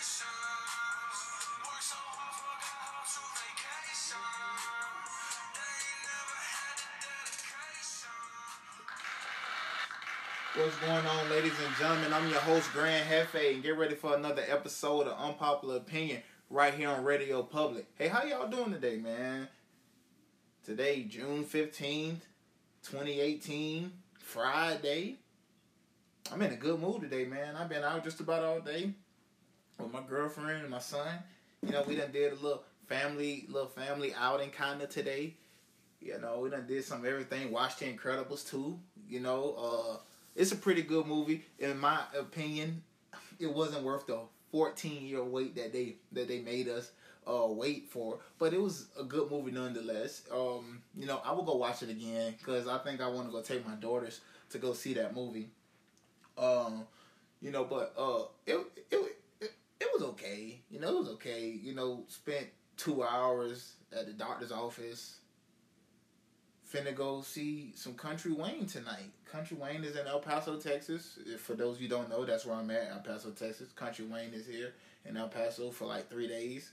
What's going on, ladies and gentlemen? I'm your host, Grand Hefe, and get ready for another episode of Unpopular Opinion right here on Radio Public. Hey, how y'all doing today, man? Today, June 15th, 2018, Friday. I'm in a good mood today, man. I've been out just about all day with my girlfriend and my son. You know, we done did a little family, little family outing kind of today. You know, we done did some everything. Watched The Incredibles too. You know, uh, it's a pretty good movie. In my opinion, it wasn't worth the 14 year wait that they that they made us uh wait for but it was a good movie nonetheless um you know i will go watch it again because i think i want to go take my daughters to go see that movie um you know but uh it it, it, was okay you know it was okay you know spent two hours at the doctor's office finna go see some Country Wayne tonight. Country Wayne is in El Paso, Texas. For those of you don't know, that's where I'm at, El Paso, Texas. Country Wayne is here in El Paso for like three days.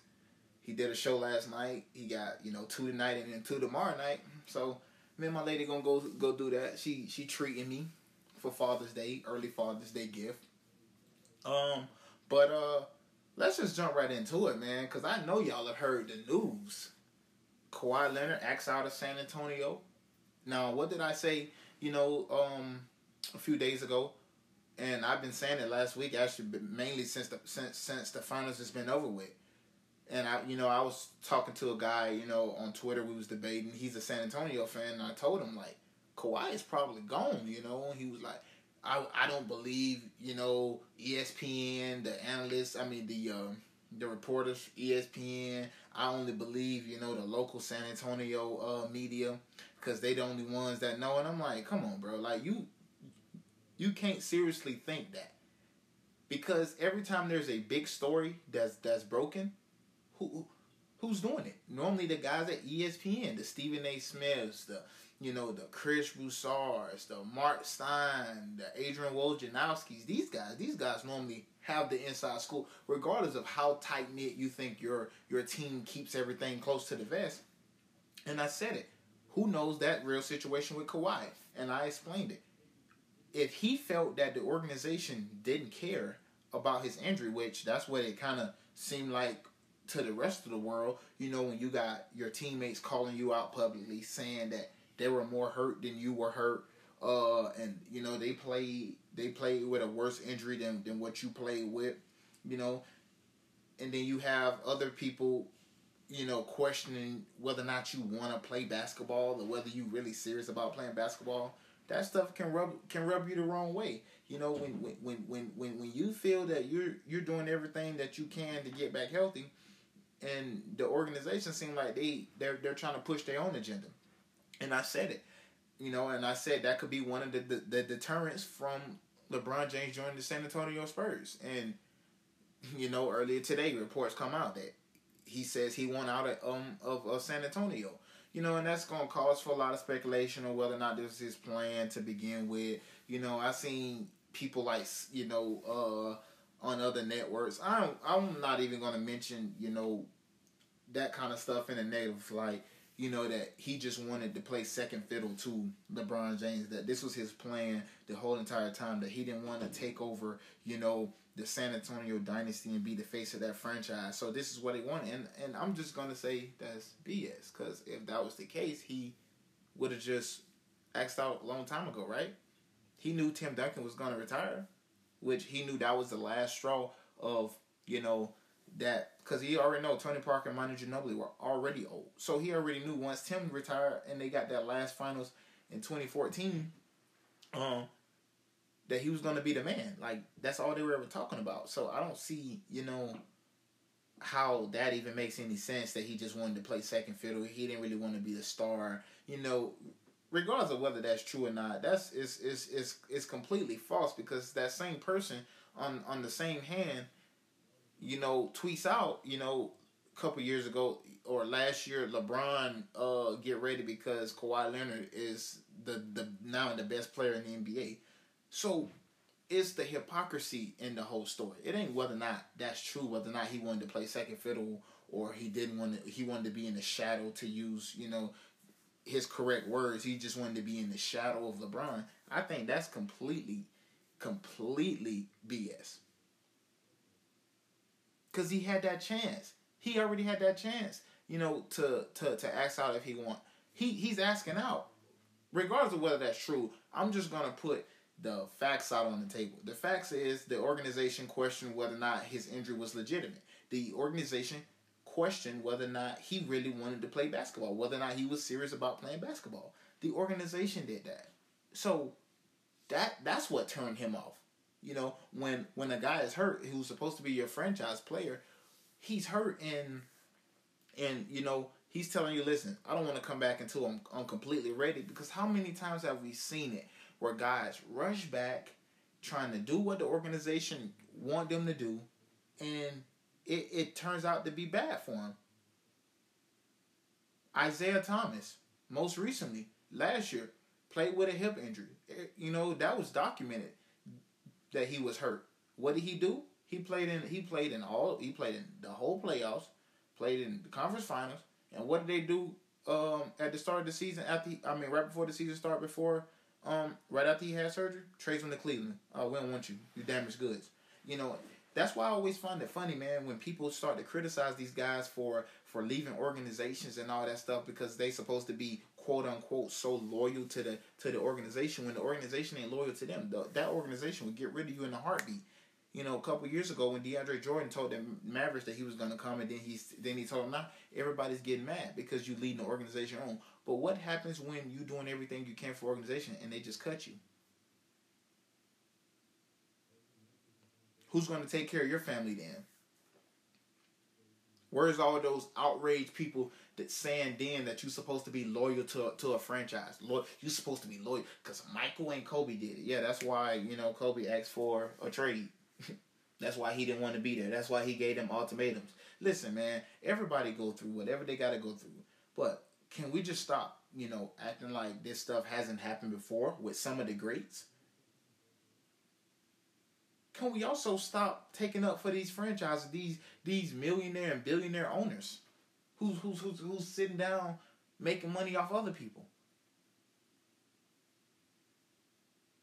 He did a show last night. He got you know two tonight and then two tomorrow night. So me and my lady gonna go go do that. She she treating me for Father's Day, early Father's Day gift. Um, but uh, let's just jump right into it, man, because I know y'all have heard the news. Kawhi Leonard acts out of San Antonio. Now, what did I say? You know, um, a few days ago, and I've been saying it last week. Actually, mainly since the since since the finals has been over with. And I, you know, I was talking to a guy, you know, on Twitter. We was debating. He's a San Antonio fan, and I told him like, Kawhi is probably gone. You know, and he was like, I I don't believe, you know, ESPN, the analysts. I mean, the um, the reporters, ESPN. I only believe, you know, the local San Antonio uh, media because they the only ones that know. And I'm like, come on, bro. Like you, you can't seriously think that because every time there's a big story that's that's broken, who who's doing it? Normally the guys at ESPN, the Stephen A. Smiths, the you know the Chris Broussards, the Marc Stein, the Adrian Wojnarowski's. These guys, these guys normally have the inside scoop, regardless of how tight knit you think your your team keeps everything close to the vest. And I said it who knows that real situation with Kawhi? And I explained it. If he felt that the organization didn't care about his injury, which that's what it kind of seemed like to the rest of the world, you know, when you got your teammates calling you out publicly saying that they were more hurt than you were hurt, uh, and you know they played they played with a worse injury than than what you played with, you know, and then you have other people you know, questioning whether or not you want to play basketball or whether you really serious about playing basketball, that stuff can rub can rub you the wrong way. You know, when when when when when you feel that you're you're doing everything that you can to get back healthy, and the organization seem like they they're they're trying to push their own agenda, and I said it, you know, and I said that could be one of the the, the deterrents from LeBron James joining the San Antonio Spurs, and you know, earlier today reports come out that he says he won out of, um of, of San Antonio. You know, and that's gonna cause for a lot of speculation on whether or not this is his plan to begin with. You know, I've seen people like you know uh on other networks. I I'm not even gonna mention you know that kind of stuff in a negative light. You know that he just wanted to play second fiddle to LeBron James. That this was his plan the whole entire time. That he didn't want to take over. You know the San Antonio dynasty and be the face of that franchise. So this is what he wanted, and and I'm just gonna say that's BS. Because if that was the case, he would have just axed out a long time ago, right? He knew Tim Duncan was gonna retire, which he knew that was the last straw of you know that because he already know Tony Parker and Manu Ginobili were already old, so he already knew once Tim retired and they got that last finals in 2014, um, that he was to be the man. Like that's all they were ever talking about. So I don't see, you know, how that even makes any sense that he just wanted to play second fiddle. He didn't really want to be the star. You know, regardless of whether that's true or not, that's is is is is completely false because that same person on on the same hand, you know, tweets out, you know, a couple years ago or last year, LeBron uh get ready because Kawhi Leonard is the the now the best player in the NBA. So it's the hypocrisy in the whole story. It ain't whether or not that's true, whether or not he wanted to play second fiddle or he didn't want to he wanted to be in the shadow to use, you know, his correct words. He just wanted to be in the shadow of LeBron. I think that's completely, completely BS. Cause he had that chance. He already had that chance, you know, to to to ask out if he want. He he's asking out. Regardless of whether that's true, I'm just gonna put the facts out on the table. The facts is the organization questioned whether or not his injury was legitimate. The organization questioned whether or not he really wanted to play basketball, whether or not he was serious about playing basketball. The organization did that. So that that's what turned him off. You know, when when a guy is hurt who's supposed to be your franchise player, he's hurt and and you know, he's telling you, listen, I don't want to come back until I'm I'm completely ready because how many times have we seen it where guys rush back trying to do what the organization want them to do and it, it turns out to be bad for him. Isaiah Thomas, most recently, last year, played with a hip injury. It, you know, that was documented that he was hurt. What did he do? He played in he played in all he played in the whole playoffs, played in the conference finals, and what did they do um, at the start of the season after he, I mean right before the season started before um, right after he had surgery, trades him to Cleveland. Oh, we don't want you. You damaged goods. You know, that's why I always find it funny, man, when people start to criticize these guys for for leaving organizations and all that stuff because they supposed to be quote unquote so loyal to the to the organization when the organization ain't loyal to them. The, that organization would get rid of you in a heartbeat. You know, a couple years ago when DeAndre Jordan told the Mavericks that he was going to come, and then he's then he told them, "Now everybody's getting mad because you leading the organization on." But what happens when you doing everything you can for organization and they just cut you? Who's going to take care of your family then? Where's all those outraged people saying then that you're supposed to be loyal to to a franchise? Lo- you're supposed to be loyal because Michael and Kobe did it. Yeah, that's why you know Kobe asked for a trade. that's why he didn't want to be there. That's why he gave them ultimatums. Listen, man, everybody go through whatever they got to go through, but can we just stop, you know, acting like this stuff hasn't happened before with some of the greats? Can we also stop taking up for these franchises, these these millionaire and billionaire owners, who's who's who's, who's sitting down making money off other people?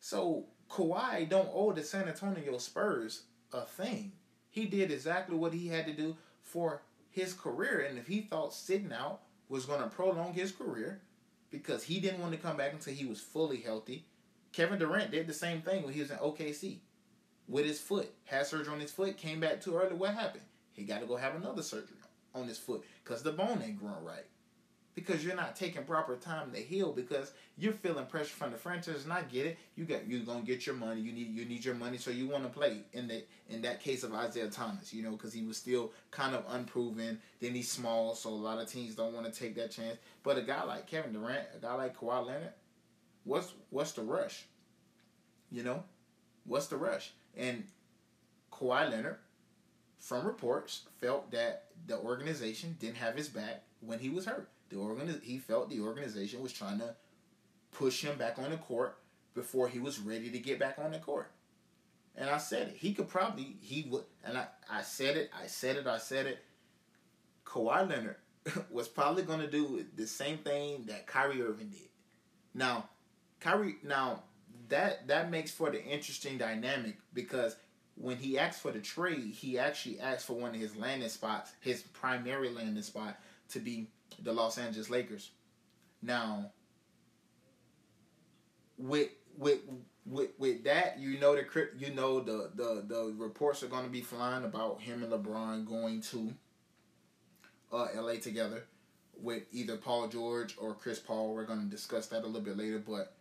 So Kawhi don't owe the San Antonio Spurs a thing. He did exactly what he had to do for his career, and if he thought sitting out was going to prolong his career because he didn't want to come back until he was fully healthy. Kevin Durant did the same thing when he was in OKC with his foot. Had surgery on his foot, came back too early. What happened? He got to go have another surgery on his foot because the bone ain't growing right because you're not taking proper time to heal because you're feeling pressure from the franchise and I get it. You got you're gonna get your money. You need you need your money, so you want to play. In the in that case of Isaiah Thomas, you know, because he was still kind of unproven. Then he's small, so a lot of teams don't want to take that chance. But a guy like Kevin Durant, a guy like Kawhi Leonard, what's what's the rush? You know, what's the rush? And Kawhi Leonard, from reports, felt that the organization didn't have his back when he was hurt. The organ he felt the organization was trying to push him back on the court before he was ready to get back on the court. And I said it. He could probably he would and I, I said it, I said it, I said it. Kawhi Leonard was probably gonna do the same thing that Kyrie Irving did. Now, Kyrie now that that makes for the interesting dynamic because when he asked for the trade, he actually asked for one of his landing spots, his primary landing spot, to be the Los Angeles Lakers. Now, with with with with that, you know the you know the the the reports are going to be flying about him and LeBron going to uh, LA together with either Paul George or Chris Paul. We're going to discuss that a little bit later, but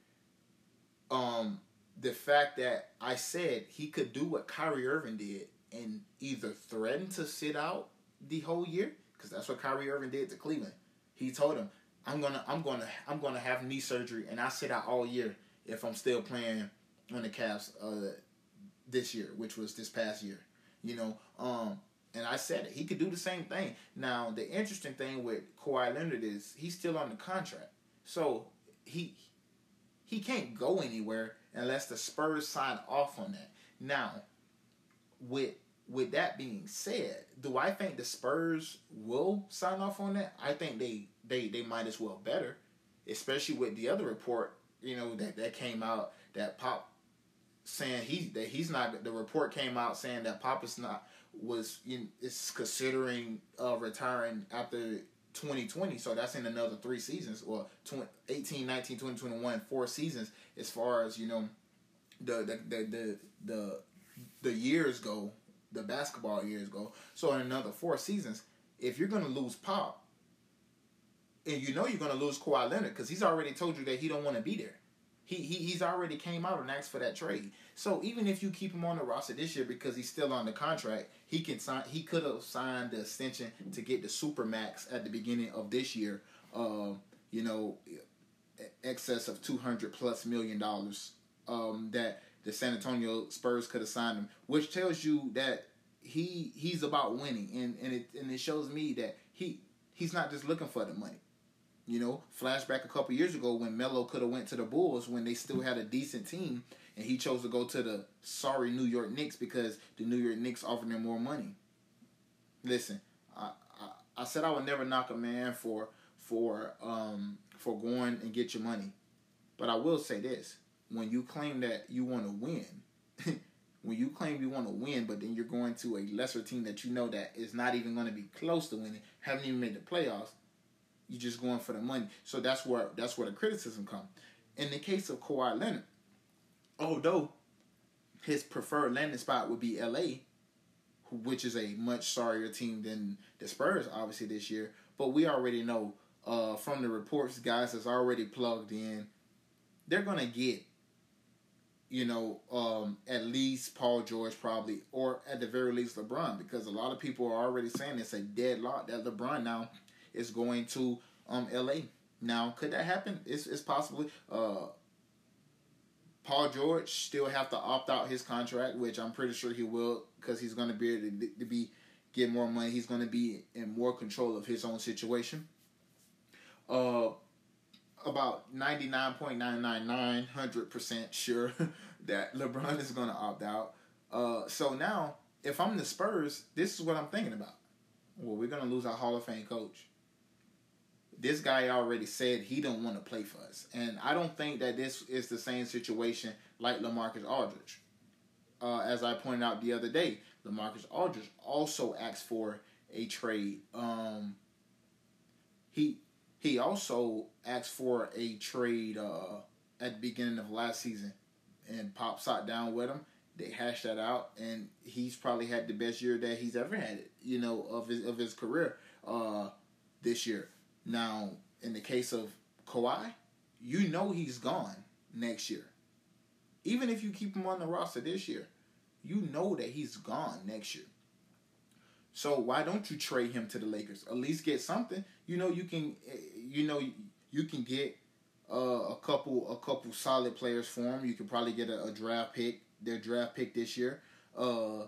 um the fact that I said he could do what Kyrie Irving did and either threaten to sit out the whole year because that's what Kyrie Irving did to Cleveland. He told him, "I'm gonna, I'm gonna, I'm gonna have knee surgery and I sit out all year if I'm still playing on the Cavs uh, this year, which was this past year." You know, um, and I said it. He could do the same thing. Now, the interesting thing with Kawhi Leonard is he's still on the contract, so he he can't go anywhere unless the Spurs sign off on that. Now, with with that being said, do I think the Spurs will sign off on that? I think they they they might as well better, especially with the other report, you know, that that came out that Pop saying he that he's not the report came out saying that Pop is not was in, is considering uh, retiring after 2020 so that's in another three seasons or 20, 18 19 20 21 four seasons as far as you know the the the the the, the years go the basketball years go. So in another four seasons if you're going to lose pop and you know you're going to lose Kawhi Leonard because he's already told you that he don't want to be there he, he he's already came out and asked for that trade. So even if you keep him on the roster this year because he's still on the contract, he can sign. He could have signed the extension to get the super max at the beginning of this year. Uh, you know, excess of two hundred plus million dollars. Um, that the San Antonio Spurs could have signed him, which tells you that he he's about winning, and and it and it shows me that he he's not just looking for the money. You know, flashback a couple years ago when Melo could have went to the Bulls when they still had a decent team, and he chose to go to the sorry New York Knicks because the New York Knicks offered him more money. Listen, I, I, I said I would never knock a man for for um for going and get your money, but I will say this: when you claim that you want to win. when you claim you want to win, but then you're going to a lesser team that you know that is not even going to be close to winning, haven't even made the playoffs, you're just going for the money. So that's where that's where the criticism comes. In the case of Kawhi Leonard, although his preferred landing spot would be LA, which is a much sorrier team than the Spurs, obviously this year. But we already know uh, from the reports, guys that's already plugged in, they're gonna get, you know, um, at least Paul George probably, or at the very least LeBron, because a lot of people are already saying it's a deadlock that LeBron now is going to um LA. Now, could that happen? It's it's possibly uh Paul George still have to opt out his contract, which I'm pretty sure he will because he's going to be able to, to be get more money. He's going to be in more control of his own situation. Uh, about 99.999% sure that LeBron is going to opt out. Uh, so now, if I'm the Spurs, this is what I'm thinking about. Well, we're going to lose our Hall of Fame coach this guy already said he don't want to play for us. And I don't think that this is the same situation like LaMarcus Aldridge. Uh, as I pointed out the other day, LaMarcus Aldridge also asked for a trade. Um, he he also asked for a trade uh, at the beginning of last season, and Pop sat down with him. They hashed that out, and he's probably had the best year that he's ever had you know, of his of his career uh, this year. Now, in the case of Kawhi, you know he's gone next year. Even if you keep him on the roster this year, you know that he's gone next year. So why don't you trade him to the Lakers? At least get something. You know you can. You know you can get uh, a couple a couple solid players for him. You could probably get a, a draft pick, their draft pick this year, uh,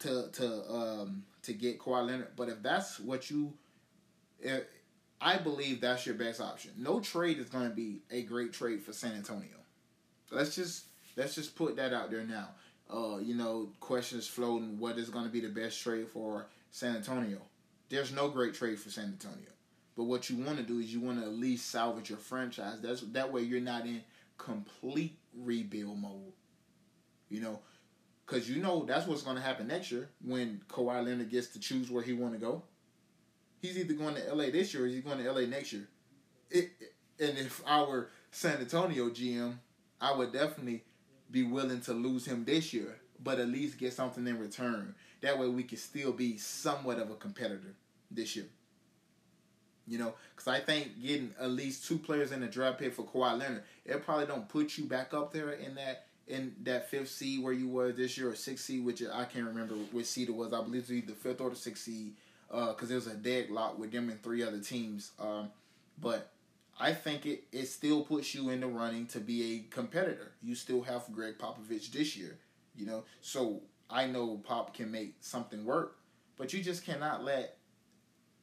to to um, to get Kawhi Leonard. But if that's what you, I believe that's your best option. No trade is going to be a great trade for San Antonio. Let's just let's just put that out there now. Uh, you know, questions floating. What is going to be the best trade for San Antonio? There's no great trade for San Antonio. But what you want to do is you want to at least salvage your franchise. That's that way you're not in complete rebuild mode. You know, because you know that's what's going to happen next year when Kawhi Leonard gets to choose where he want to go. He's either going to LA this year or he's going to LA next year. It, and if I were San Antonio GM, I would definitely be willing to lose him this year, but at least get something in return. That way we can still be somewhat of a competitor this year. You know, because I think getting at least two players in the draft pick for Kawhi Leonard, it probably don't put you back up there in that in that fifth seed where you were this year or sixth seed, which I can't remember which seed it was. I believe it was either fifth or the sixth seed because uh, it was a deadlock with them and three other teams. Um, but I think it, it still puts you in the running to be a competitor. You still have Gregg Popovich this year, you know. So I know Pop can make something work, but you just cannot let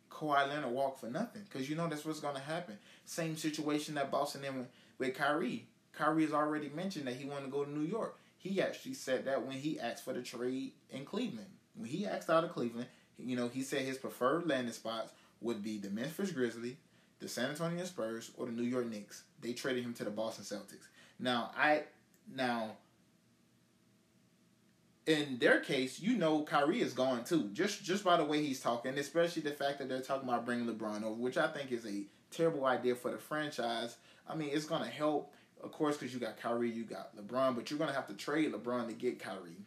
Kawhi Leonard walk for nothing because you know that's what's going to happen. Same situation that Boston did with, with Kyrie. Kyrie has already mentioned that he wanted to go to New York. He actually said that when he asked for the trade in Cleveland. When he asked out of Cleveland, you know, he said his preferred landing spots would be the Memphis Grizzlies, the San Antonio Spurs, or the New York Knicks. They traded him to the Boston Celtics. Now, I now in their case, you know Kyrie is gone too. Just just by the way he's talking, especially the fact that they're talking about bringing LeBron over, which I think is a terrible idea for the franchise. I mean, it's gonna help, of course, because you got Kyrie, you got LeBron, but you're gonna have to trade LeBron to get Kyrie.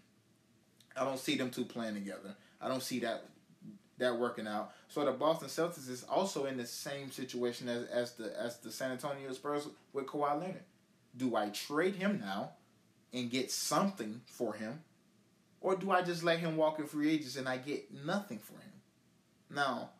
I don't see them two playing together. I don't see that that working out. So the Boston Celtics is also in the same situation as, as the as the San Antonio Spurs with Kawhi Leonard. Do I trade him now and get something for him? Or do I just let him walk in free agents and I get nothing for him? Now,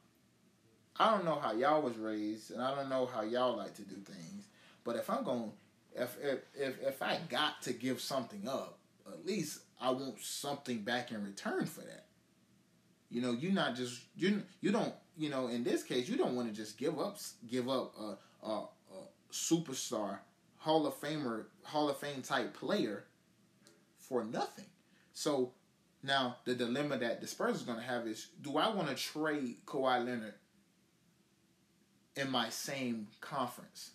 I don't know how y'all was raised, and I don't know how y'all like to do things. But if I'm going, if if if if I got to give something up, at least I want something back in return for that. You know, you're not just you you don't you know in this case you don't want to just give up give up a, a, a superstar Hall of Famer Hall of Fame type player for nothing. So now the dilemma that the Spurs is going to have is: Do I want to trade Kawhi Leonard in my same conference,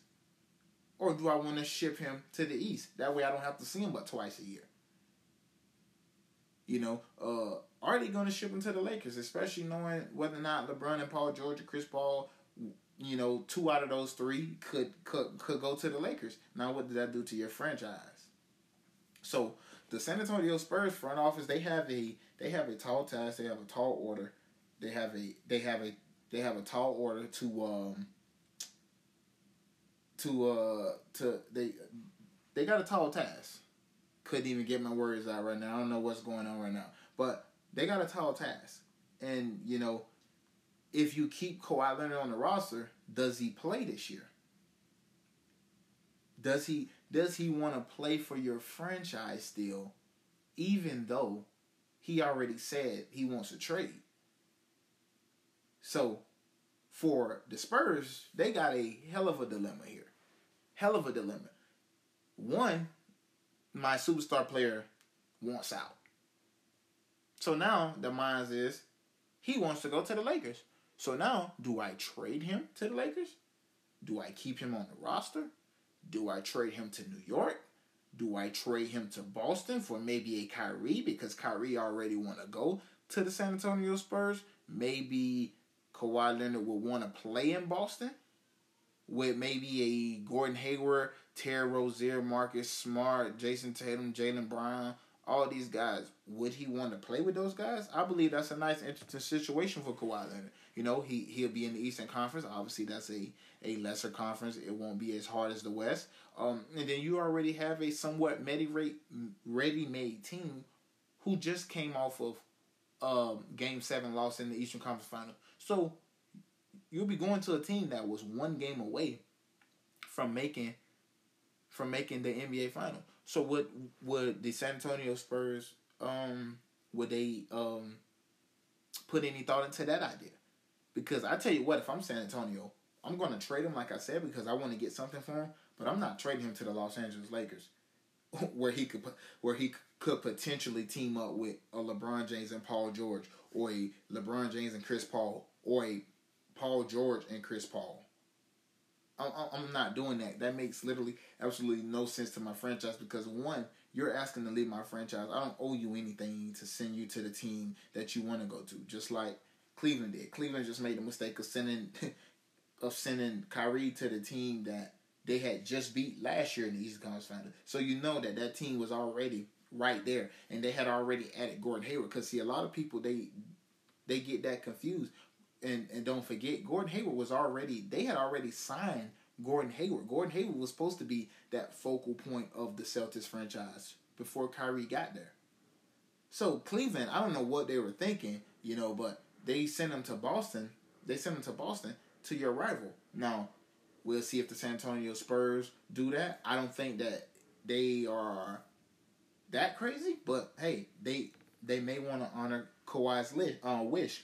or do I want to ship him to the East? That way, I don't have to see him but twice a year. You know, uh, are they going to ship him to the Lakers, especially knowing whether or not LeBron and Paul George or Chris Paul, you know, two out of those three could could could go to the Lakers. Now, what did that do to your franchise? So the San Antonio Spurs front office they have a they have a tall task. They have a tall order. They have a they have a they have a tall order to um to uh to they they got a tall task. Couldn't even get my words out right now. I don't know what's going on right now, but they got a tall task. And you know, if you keep Kawhi Leonard on the roster, does he play this year? Does he does he want to play for your franchise still, even though he already said he wants to trade? So, for the Spurs, they got a hell of a dilemma here. Hell of a dilemma. One, my superstar player wants out. So now the minds is he wants to go to the Lakers. So now, do I trade him to the Lakers? Do I keep him on the roster? Do I trade him to New York? Do I trade him to Boston for maybe a Kyrie because Kyrie already want to go to the San Antonio Spurs? Maybe Kawhi Leonard will want to play in Boston with maybe a Gordon Hayward, Terry Rozier, Marcus Smart, Jayson Tatum, Jaylen Brown, all these guys. Would he want to play with those guys? I believe that's a nice, interesting situation for Kawhi Leonard. You know, he he'll be in the Eastern Conference. Obviously, that's a a lesser conference. It won't be as hard as the West. Um, and then you already have a somewhat ready made team who just came off of um, Game Seven loss in the Eastern Conference Final. So you'll be going to a team that was one game away from making from making the NBA Final. So would would the San Antonio Spurs um would they um put any thought into that idea? Because I tell you what, if I'm San Antonio, I'm going to trade him, like I said, because I want to get something for him. But I'm not trading him to the Los Angeles Lakers, where he could where he could potentially team up with a LeBron James and Paul George, or a LeBron James and Chris Paul, or a Paul George and Chris Paul. I'm, not doing that. That makes literally absolutely no sense to my franchise because one, you're asking to leave my franchise. I don't owe you anything to send you to the team that you want to go to. Just like Cleveland did. Cleveland just made the mistake of sending of sending Kyrie to the team that they had just beat last year in the Eastern Conference Final. So you know that that team was already right there, and they had already added Gordon Hayward. Because see, a lot of people they they get that confused, and and don't forget Gordon Hayward was already they had already signed Gordon Hayward. Gordon Hayward was supposed to be that focal point of the Celtics franchise before Kyrie got there. So Cleveland, I don't know what they were thinking, you know, but they sent him to Boston. They sent him to Boston to your rival. Now, we'll see if the San Antonio Spurs do that. I don't think that they are that crazy, but hey, they they may want to honor Kawhi's uh, wish.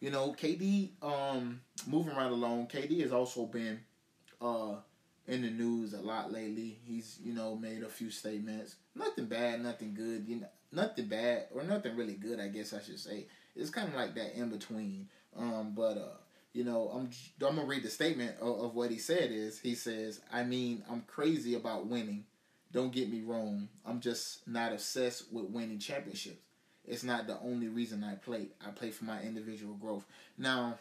You know, KD um moving right along. KD has also been uh in the news a lot lately. He's you know made a few statements. Nothing bad, nothing good. You know, nothing bad or nothing really good. I guess I should say. It's kind of like that in between. Um, but uh, you know, I'm I'm gonna read the statement of, of what he said. Is he says, I mean, I'm crazy about winning. Don't get me wrong. I'm just not obsessed with winning championships. It's not the only reason I play. I play for my individual growth. Now,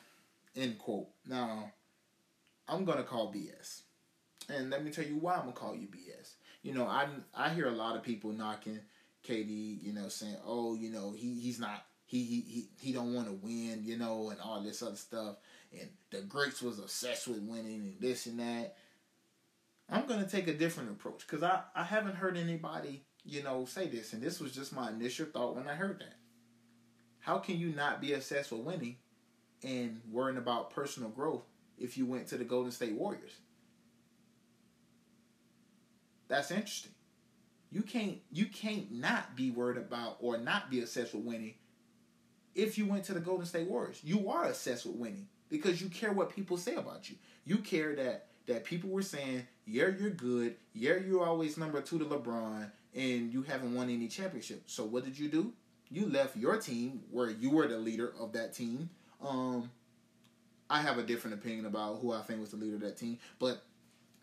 end quote. Now, I'm gonna call BS, and let me tell you why I'm gonna call you BS. You know, I I hear a lot of people knocking KD. You know, saying, oh, you know, he he's not. He, he, he, he don't want to win, you know, and all this other stuff. And the greats was obsessed with winning and this and that. I'm to take a different approach because I, I haven't heard anybody, you know, say this. And this was just my initial thought when I heard that. How can you not be obsessed with winning and worrying about personal growth if you went to the Golden State Warriors? That's interesting. You can't you can't not be worried about or not be obsessed with winning if you went to the Golden State Warriors. You are obsessed with winning because you care what people say about you. You care that that people were saying, yeah, you're good, yeah, you're always number two to LeBron, and you haven't won any championships. So what did you do? You left your team where you were the leader of that team. Um, I have a different opinion about who I think was the leader of that team, but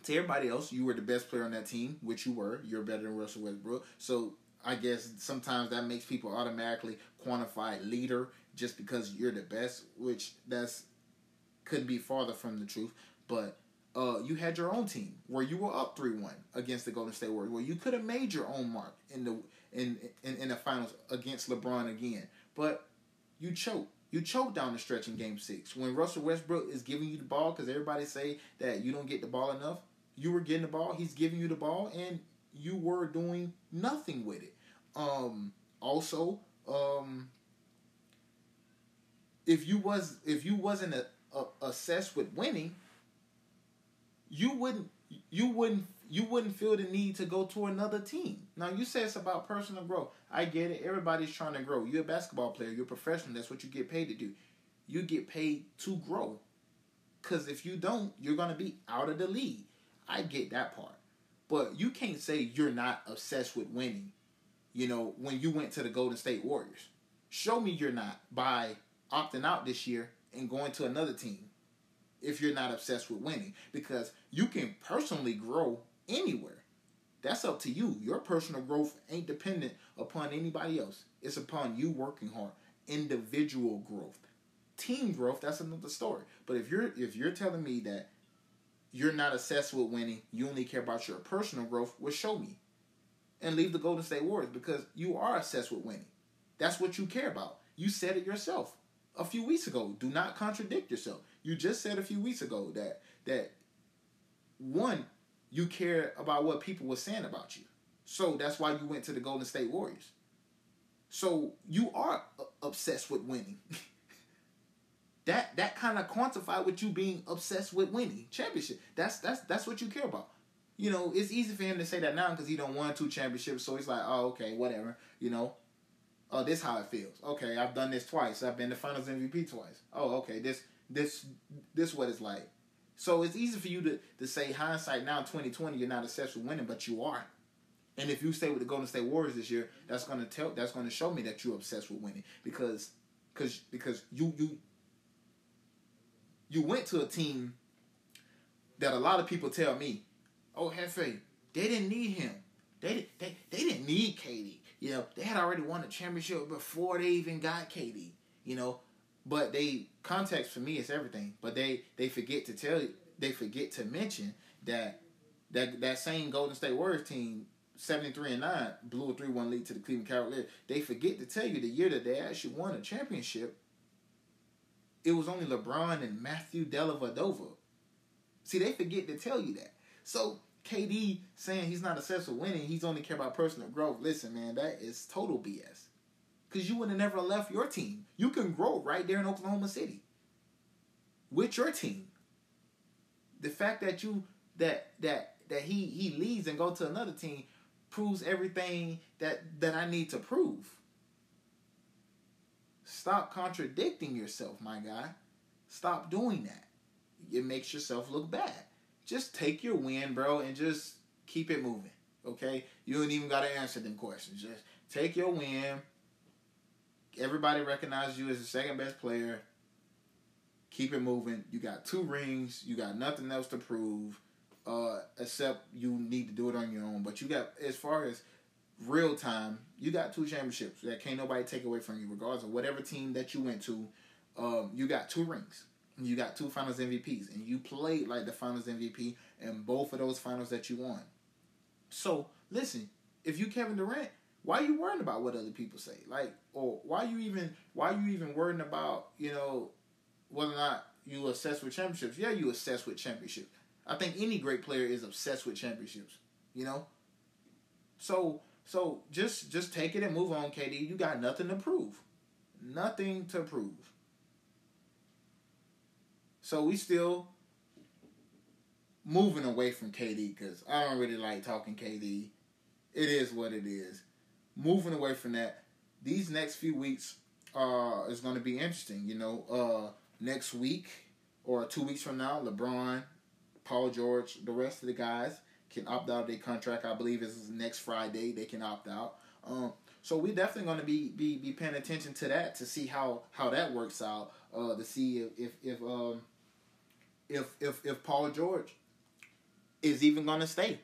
to everybody else, you were the best player on that team, which you were. You're better than Russell Westbrook. So I guess sometimes that makes people automatically quantify leader just because you're the best, which that's couldn't be farther from the truth. But uh, you had your own team where you were up three one against the Golden State Warriors, where you could have made your own mark in the in, in in the finals against LeBron again, but you choked. You choked down the stretch in Game Six when Russell Westbrook is giving you the ball because everybody say that you don't get the ball enough. You were getting the ball. He's giving you the ball, and you were doing nothing with it. Um, also, um, if you was if you wasn't a, a, obsessed with winning, you wouldn't you wouldn't you wouldn't feel the need to go to another team. Now you say it's about personal growth. I get it. Everybody's trying to grow. You're a basketball player. You're a professional. That's what you get paid to do. You get paid to grow. Cause if you don't, you're gonna be out of the league. I get that part. But you can't say you're not obsessed with winning. You know, when you went to the Golden State Warriors. Show me you're not by opting out this year and going to another team if you're not obsessed with winning because you can personally grow anywhere. That's up to you. Your personal growth ain't dependent upon anybody else. It's upon you working hard. Individual growth. Team growth, that's another story. But if you're if you're telling me that you're not obsessed with winning, you only care about your personal growth, well show me. And leave the Golden State Warriors because you are obsessed with winning. That's what you care about. You said it yourself a few weeks ago. Do not contradict yourself. You just said a few weeks ago that that one, you care about what people were saying about you. So that's why you went to the Golden State Warriors. So you are uh, obsessed with winning. that that kind of quantified with you being obsessed with winning championship. That's that's that's what you care about. You know, it's easy for him to say that now because he don't won two championships. So he's like, oh, okay, whatever. You know, oh, this how it feels. Okay, I've done this twice. I've been the Finals MVP twice. Oh, okay, this this this what it's like. So it's easy for you to, to say hindsight now, twenty twenty, you're not obsessed with winning, but you are. And if you stay with the Golden State Warriors this year, that's gonna tell that's gonna show me that you're obsessed with winning because because because you you you went to a team that a lot of people tell me, "Oh, Hefe, they didn't need him. They they they didn't need KD. You know, they had already won a championship before they even got KD. You know, but they context for me is everything. But they they forget to tell you, they forget to mention that that that same Golden State Warriors team 73 and 9 blew a 3 1 lead to the Cleveland Cavaliers. They forget to tell you the year that they actually won a championship, it was only LeBron and Matthew Dellavedova. See, they forget to tell you that. So, KD saying he's not obsessed with winning, he's only care about personal growth. Listen, man, that is total BS. Because you would have never left your team. You can grow right there in Oklahoma City with your team. The fact that you that that that he he leaves and go to another team proves everything that that I need to prove. Stop contradicting yourself, my guy. Stop doing that. It makes yourself look bad. Just take your win, bro, and just keep it moving. Okay? You don't even gotta answer them questions. Just take your win. Everybody recognizes you as the second best player. Keep it moving. You got two rings. You got nothing else to prove uh, except you need to do it on your own. But you got as far as real time, you got two championships that can't nobody take away from you, regardless of whatever team that you went to. Um, you got two rings. You got two Finals MVPs, and you played like the Finals MVP in both of those finals that you won. So listen, if you Kevin Durant, why are you worrying about what other people say? Like, or why you even why you even worrying about you know whether or not you assess with championships? Yeah, you assess with championships. I think any great player is obsessed with championships. You know. So so just just take it and move on, KD. You got nothing to prove. Nothing to prove. So we still moving away from KD because I don't really like talking KD. It is what it is. Moving away from that, these next few weeks uh, is going to be interesting. You know, uh, next week or two weeks from now, LeBron Paul George, the rest of the guys can opt out of their contract. I believe is next Friday they can opt out. Um, so we're definitely going to be, be be paying attention to that to see how how that works out. Uh, to see if if if um if if, if Paul George is even going to stay.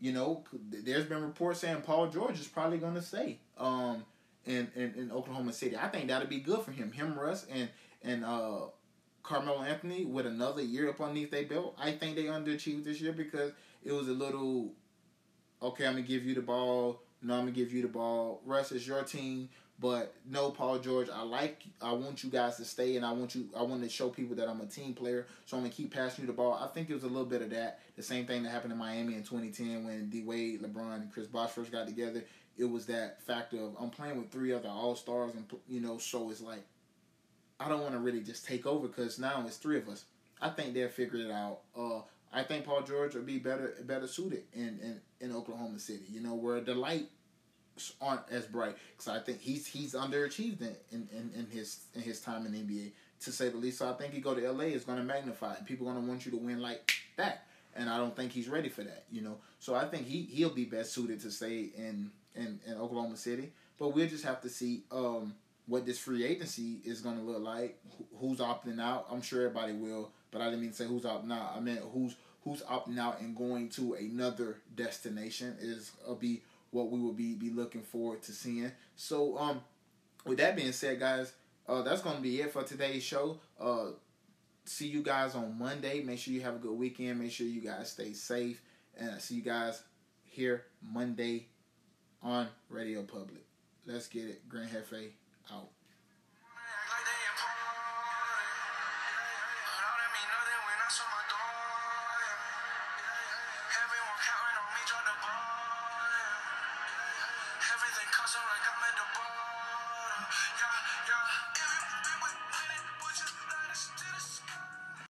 You know, there's been reports saying Paul George is probably going to stay um in, in in Oklahoma City. I think that'd be good for him. Him, Russ, and and uh Carmelo Anthony with another year up underneath their belt, I think they underachieved this year because it was a little okay, I'm gonna give you the ball, no, I'm gonna give you the ball. Russ is your team, but no, Paul George, I like I want you guys to stay and I want you I want to show people that I'm a team player, so I'm gonna keep passing you the ball. I think it was a little bit of that. The same thing that happened in Miami in 2010 when D Wade, LeBron, and Chris Bosh first got together. It was that factor of I'm playing with three other All Stars, and you know, so it's like I don't want to really just take over because now it's three of us. I think they'll figure it out. Uh, I think Paul George will be better better suited in, in, in Oklahoma City. You know where the lights aren't as bright because I think he's he's underachieved in, in, in, his in his time in the NBA to say the least. So I think he go to LA is going to magnify. It. People going to want you to win like that, and I don't think he's ready for that. You know, so I think he he'll be best suited to stay in in, in Oklahoma City. But we'll just have to see. Um, what this free agency is going to look like, who's opting out. I'm sure everybody will, but I didn't mean to say who's opting out. I meant who's who's opting out and going to another destination is uh, be what we will be be looking forward to seeing. So um, with that being said, guys, uh, that's to be it for today's show. Uh, see you guys on Monday. Make sure you have a good weekend. Make sure you guys stay safe, and I see you guys here Monday on Radio Public. Let's get it, Grand Hefe out.